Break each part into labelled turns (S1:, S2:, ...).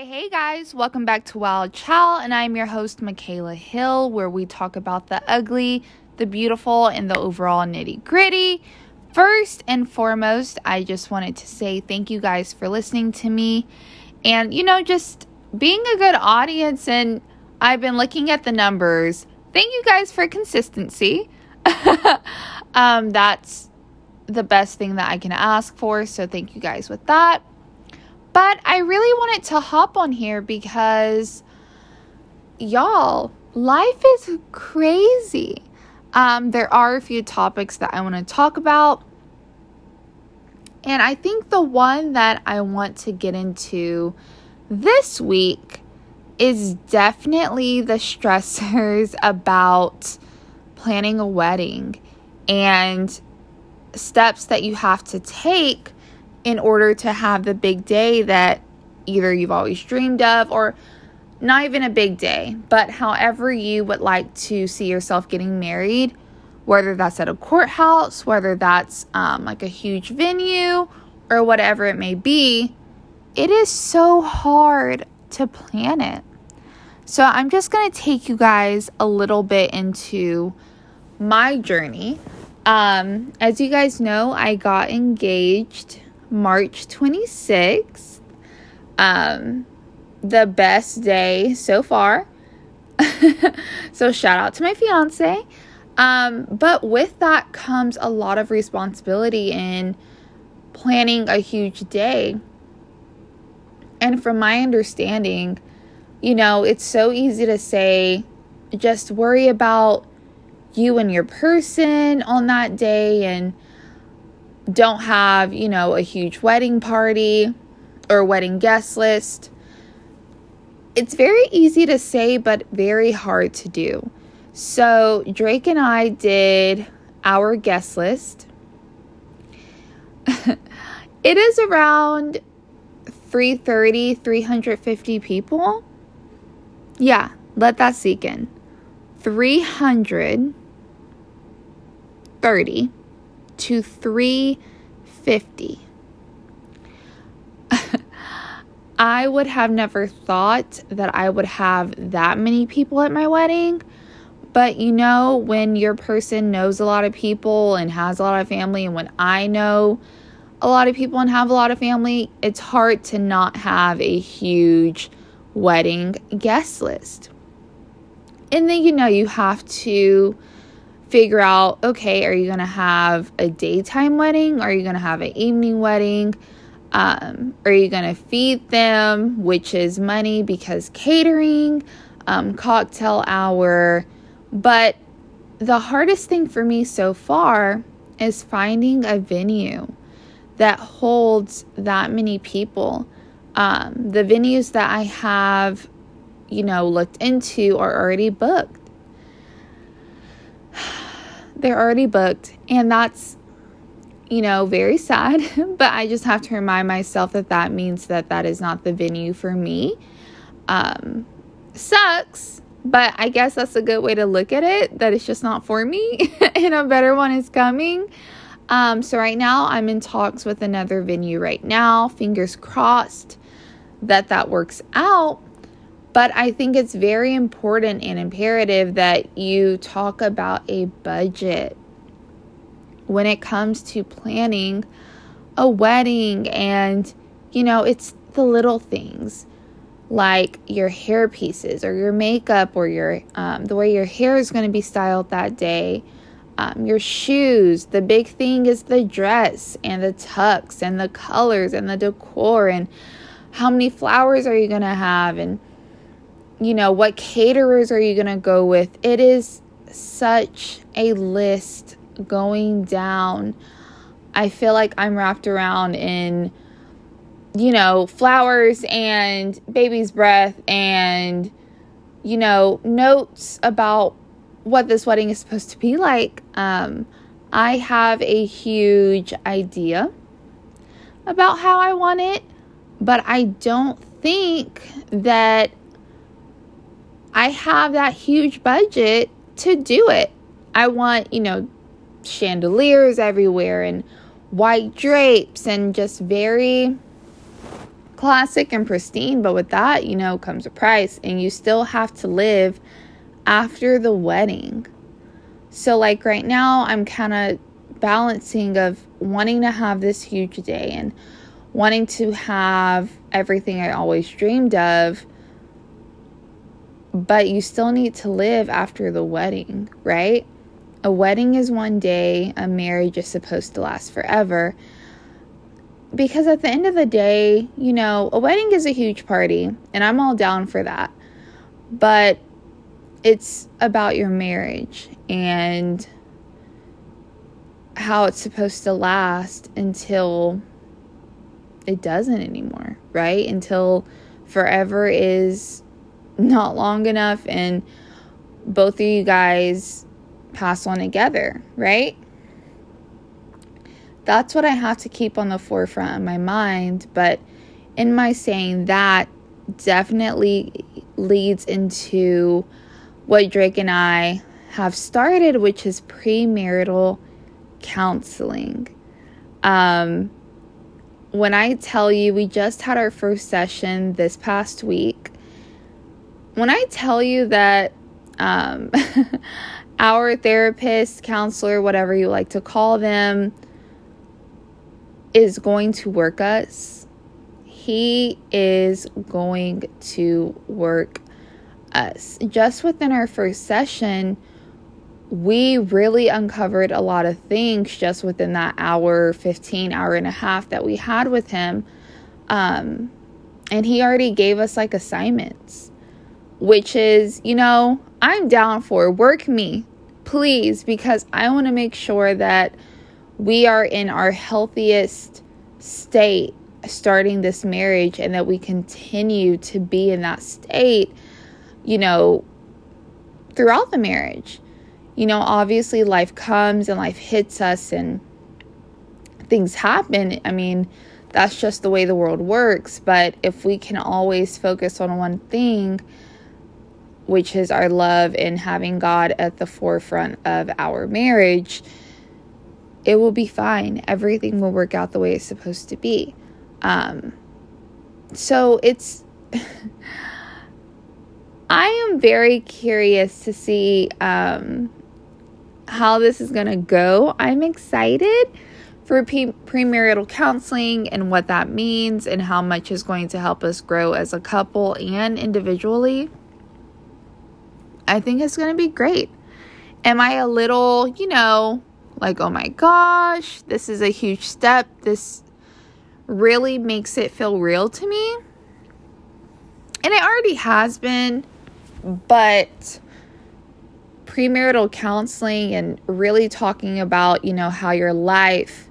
S1: Hey, hey guys, welcome back to Wild Child, and I'm your host, Michaela Hill, where we talk about the ugly, the beautiful, and the overall nitty gritty. First and foremost, I just wanted to say thank you guys for listening to me and, you know, just being a good audience. And I've been looking at the numbers. Thank you guys for consistency. um, that's the best thing that I can ask for. So, thank you guys with that. But I really wanted to hop on here because, y'all, life is crazy. Um, there are a few topics that I want to talk about. And I think the one that I want to get into this week is definitely the stressors about planning a wedding and steps that you have to take in order to have the big day that either you've always dreamed of or not even a big day, but however you would like to see yourself getting married, whether that's at a courthouse, whether that's um, like a huge venue, or whatever it may be, it is so hard to plan it. So, I'm just going to take you guys a little bit into my journey. Um, as you guys know, I got engaged March 26th. Um, the best day so far. so shout out to my fiance. Um, but with that comes a lot of responsibility in planning a huge day. And from my understanding, you know, it's so easy to say, just worry about you and your person on that day and don't have, you know, a huge wedding party or wedding guest list. It's very easy to say, but very hard to do. So, Drake and I did our guest list. it is around 330, 350 people. Yeah, let that sink in. 330 to 350. I would have never thought that I would have that many people at my wedding. But you know, when your person knows a lot of people and has a lot of family, and when I know a lot of people and have a lot of family, it's hard to not have a huge wedding guest list. And then, you know, you have to figure out okay, are you going to have a daytime wedding? Are you going to have an evening wedding? Um, are you going to feed them, which is money because catering, um, cocktail hour? But the hardest thing for me so far is finding a venue that holds that many people. Um, the venues that I have, you know, looked into are already booked they're already booked. And that's, you know, very sad. but I just have to remind myself that that means that that is not the venue for me. Um, sucks, but I guess that's a good way to look at it that it's just not for me and a better one is coming. Um, so right now I'm in talks with another venue right now. Fingers crossed that that works out. But I think it's very important and imperative that you talk about a budget when it comes to planning a wedding. And, you know, it's the little things like your hair pieces or your makeup or your um, the way your hair is going to be styled that day um, your shoes the big thing is the dress and the tux and the colors and the decor and how many flowers are you going to have and you know, what caterers are you going to go with? It is such a list going down. I feel like I'm wrapped around in, you know, flowers and baby's breath and, you know, notes about what this wedding is supposed to be like. Um, I have a huge idea about how I want it, but I don't think that I have that huge budget to do it. I want, you know, chandeliers everywhere and white drapes and just very classic and pristine, but with that, you know, comes a price, and you still have to live after the wedding. So, like right now, I'm kind of balancing of wanting to have this huge day and wanting to have everything I always dreamed of, but you still need to live after the wedding, right? A wedding is one day, a marriage is supposed to last forever. Because at the end of the day, you know, a wedding is a huge party, and I'm all down for that. But it's about your marriage and how it's supposed to last until it doesn't anymore, right? Until forever is not long enough and both of you guys pass on together, right? That's what I have to keep on the forefront of my mind. But in my saying that, definitely leads into what Drake and I have started, which is premarital counseling. Um, when I tell you, we just had our first session this past week. When I tell you that um, our therapist, counselor, whatever you like to call them, is going to work us, he is going to work us. Just within our first session, we really uncovered a lot of things just within that hour, 15 hour and a half that we had with him. Um, and he already gave us like assignments, which is, you know, I'm down for work me, please, because I want to make sure that we are in our healthiest state starting this marriage and that we continue to be in that state, you know, throughout the marriage you know, obviously life comes and life hits us and things happen. I mean, that's just the way the world works. But if we can always focus on one thing, which is our love and having God at the forefront of our marriage, it will be fine. Everything will work out the way it's supposed to be. Um, so it's. I am very curious to see um, how this is going to go. I'm excited for pre- premarital counseling and what that means and how much is going to help us grow as a couple and individually. I think it's going to be great. Am I a little, you know, like, oh my gosh, this is a huge step. This really makes it feel real to me. And it already has been, but premarital counseling and really talking about, you know, how your life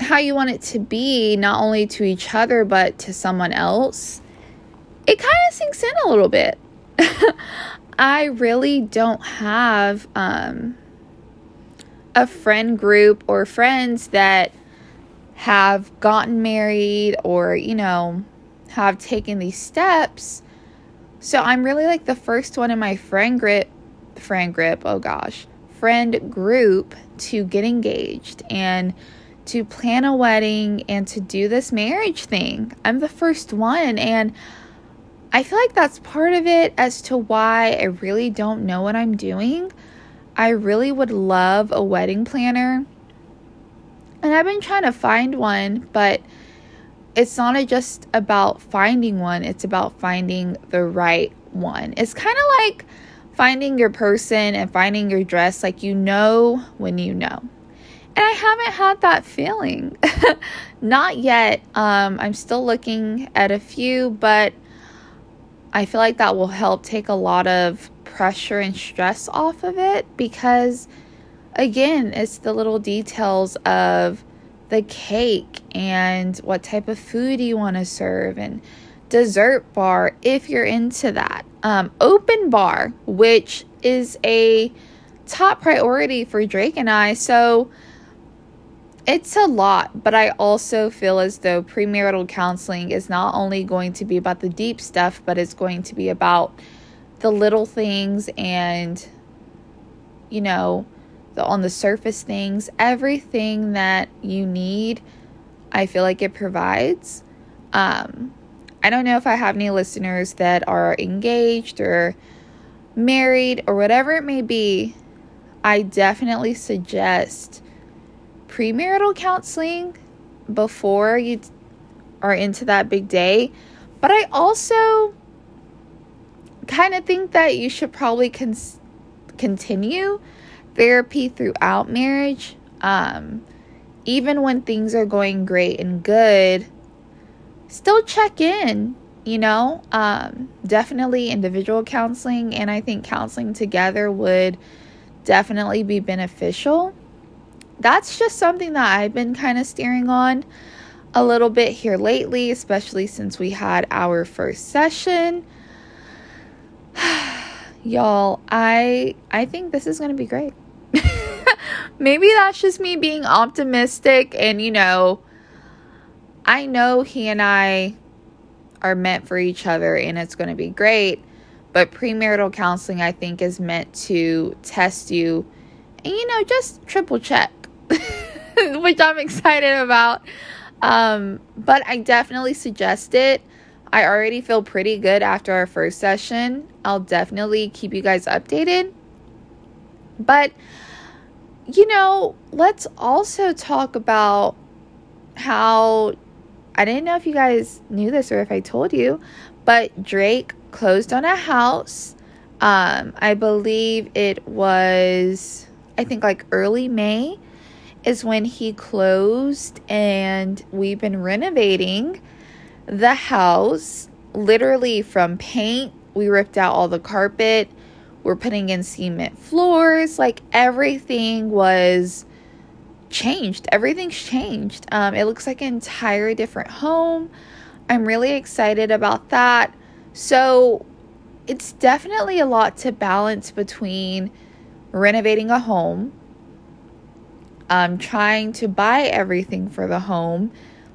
S1: how you want it to be not only to each other but to someone else. It kind of sinks in a little bit. I really don't have um, a friend group or friends that have gotten married or, you know, have taken these steps so I'm really like the first one in my friend grip, friend grip, oh gosh, friend group to get engaged and to plan a wedding and to do this marriage thing. I'm the first one and I feel like that's part of it as to why I really don't know what I'm doing. I really would love a wedding planner. And I've been trying to find one, but it's not just about finding one, it's about finding the right one. It's kind of like finding your person and finding your dress, like you know when you know. And I haven't had that feeling. not yet. Um, I'm still looking at a few, but I feel like that will help take a lot of pressure and stress off of it because, again, it's the little details of the cake and what type of food you want to serve and dessert bar if you're into that. Um, open bar, which is a top priority for Drake and I. So it's a lot, but I also feel as though premarital counseling is not only going to be about the deep stuff, but it's going to be about the little things and, you know, the on the surface things, everything that you need I feel like it provides. Um, I don't know if I have any listeners that are engaged or married or whatever it may be. I definitely suggest premarital counseling before you are into that big day. But I also kind of think that you should probably cons- continue therapy throughout marriage. Um, even when things are going great and good, still check in, you know? Um, definitely individual counseling, and I think counseling together would definitely be beneficial. That's just something that I've been kind of steering on a little bit here lately, especially since we had our first session. Y'all, I I think this is going to be great. Maybe that's just me being optimistic and you know, I know he and I are meant for each other and it's going to be great. But premarital counseling, I think, is meant to test you and, you know, just triple check, which I'm excited about. Um, but I definitely suggest it. I already feel pretty good after our first session. I'll definitely keep you guys updated. But, you know, let's also talk about how I didn't know if you guys knew this or if I told you, but Drake closed on a house. Um, I believe it was, I think, like early May is when he closed, and we've been renovating the house literally from paint. We ripped out all the carpet. We're putting in cement floors. Like everything was changed. Everything's changed. Um, it looks like an entire different home. I'm really excited about that. So it's definitely a lot to balance between renovating a home, um, trying to buy everything for the home,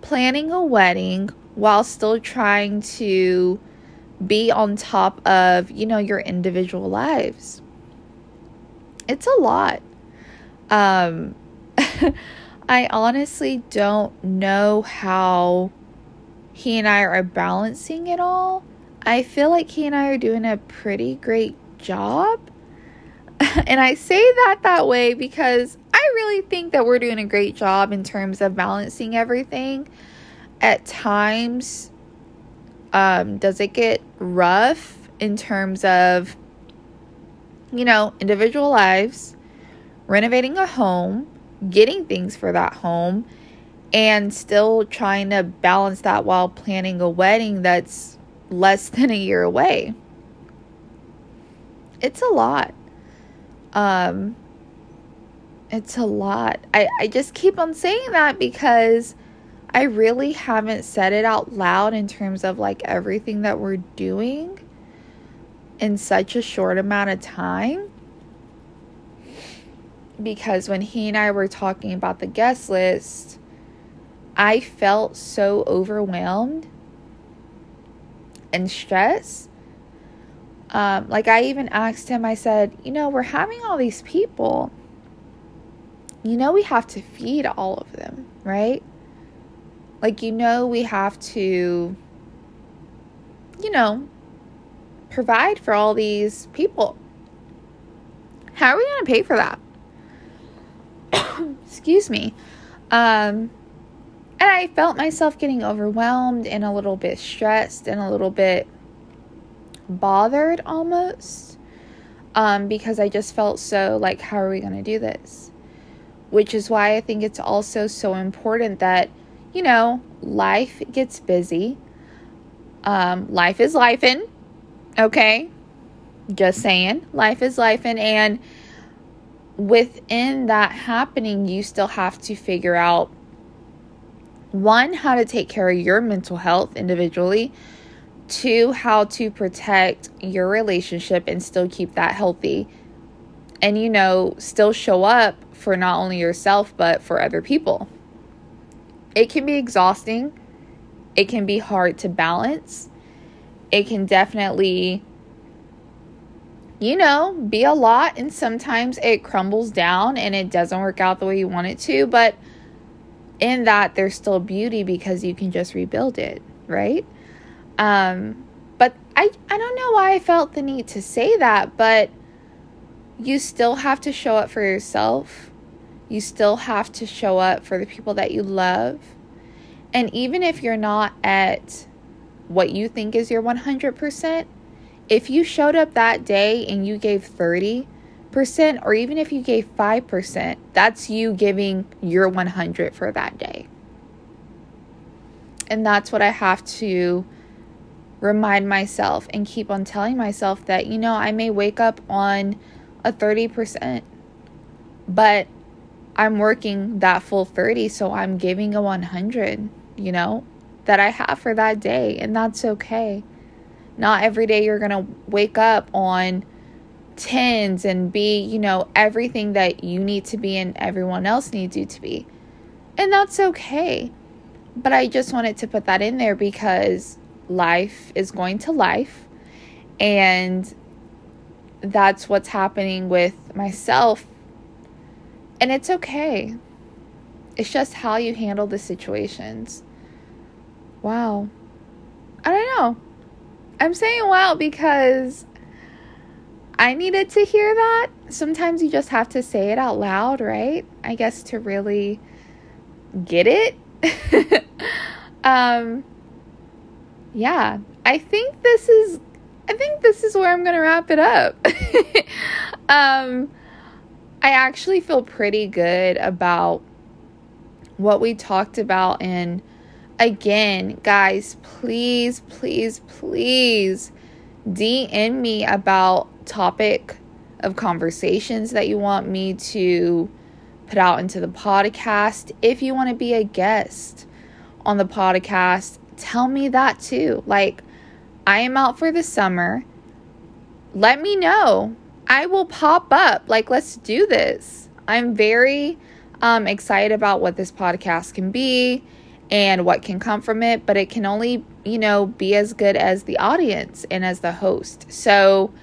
S1: planning a wedding while still trying to be on top of, you know, your individual lives. It's a lot. Um, I honestly don't know how he and I are balancing it all. I feel like he and I are doing a pretty great job. and I say that that way because really think that we're doing a great job in terms of balancing everything. At times, um, does it get rough in terms of, you know, individual lives, renovating a home, getting things for that home and still trying to balance that while planning a wedding that's less than a year away. It's a lot. Um it's a lot. I, I just keep on saying that because I really haven't said it out loud in terms of like everything that we're doing in such a short amount of time because when he and I were talking about the guest list, I felt so overwhelmed and stressed. Um, like, I even asked him, I said, You know, we're having all these people. You know, we have to feed all of them, right? Like, you know, we have to, you know, provide for all these people. How are we going to pay for that? excuse me. Um, and I felt myself getting overwhelmed and a little bit stressed and a little bit bothered almost. Um, because I just felt so like, how are we going to do this? Which is why I think it's also so important that, you know, life gets busy. Um, life is life in, okay? Just saying, life is life in, and within that happening, you still have to figure out one, how to take care of your mental health individually, two, how to protect your relationship and still keep that healthy, and you know, still show up for not only yourself but for other people. It can be exhausting, it can be hard to balance, it can definitely you know, be a lot and sometimes it crumbles down and it doesn't work out the way you want it to. But in that there's still beauty because you can just rebuild it, right? Um, but I, I don't know why I felt the need to say that, but you still have to show up for yourself. You still have to show up for the people that you love. And even if you're not at what you think is your 100%, if you showed up that day and you gave 30%, or even if you gave 5%, that's you giving your 100 for that day. And that's what I have to remind myself and keep on telling myself that, you know, I may wake up on a 30%, but I'm working that full 30, so I'm giving a 100, you know, that I have for that day, and that's okay. Not every day you're going to wake up on tens and be, you know, everything that you need to be and everyone else needs you to be. And that's okay. But I just wanted to put that in there because life is going to life. And that's what's happening with myself. And it's okay. It's just how you handle the situations. Wow. I don't know. I'm saying wow because I needed to hear that. Sometimes you just have to say it out loud, right? I guess to really get it. um yeah, I think this is I think this is where I'm going to wrap it up. um I actually feel pretty good about what we talked about and again, guys, please, please, please DM me about topic of conversations that you want me to put out into the podcast. If you want to be a guest on the podcast, tell me that too. Like, I am out for the summer. Let me know. I will pop up. Like, let's do this. I'm very um, excited about what this podcast can be and what can come from it, but it can only, you know, be as good as the audience and as the host. So,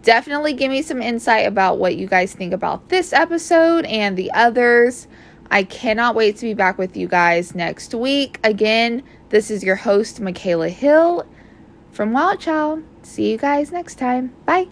S1: definitely give me some insight about what you guys think about this episode and the others. I cannot wait to be back with you guys next week. Again, this is your host, Michaela Hill from Wild Child. See you guys next time. Bye.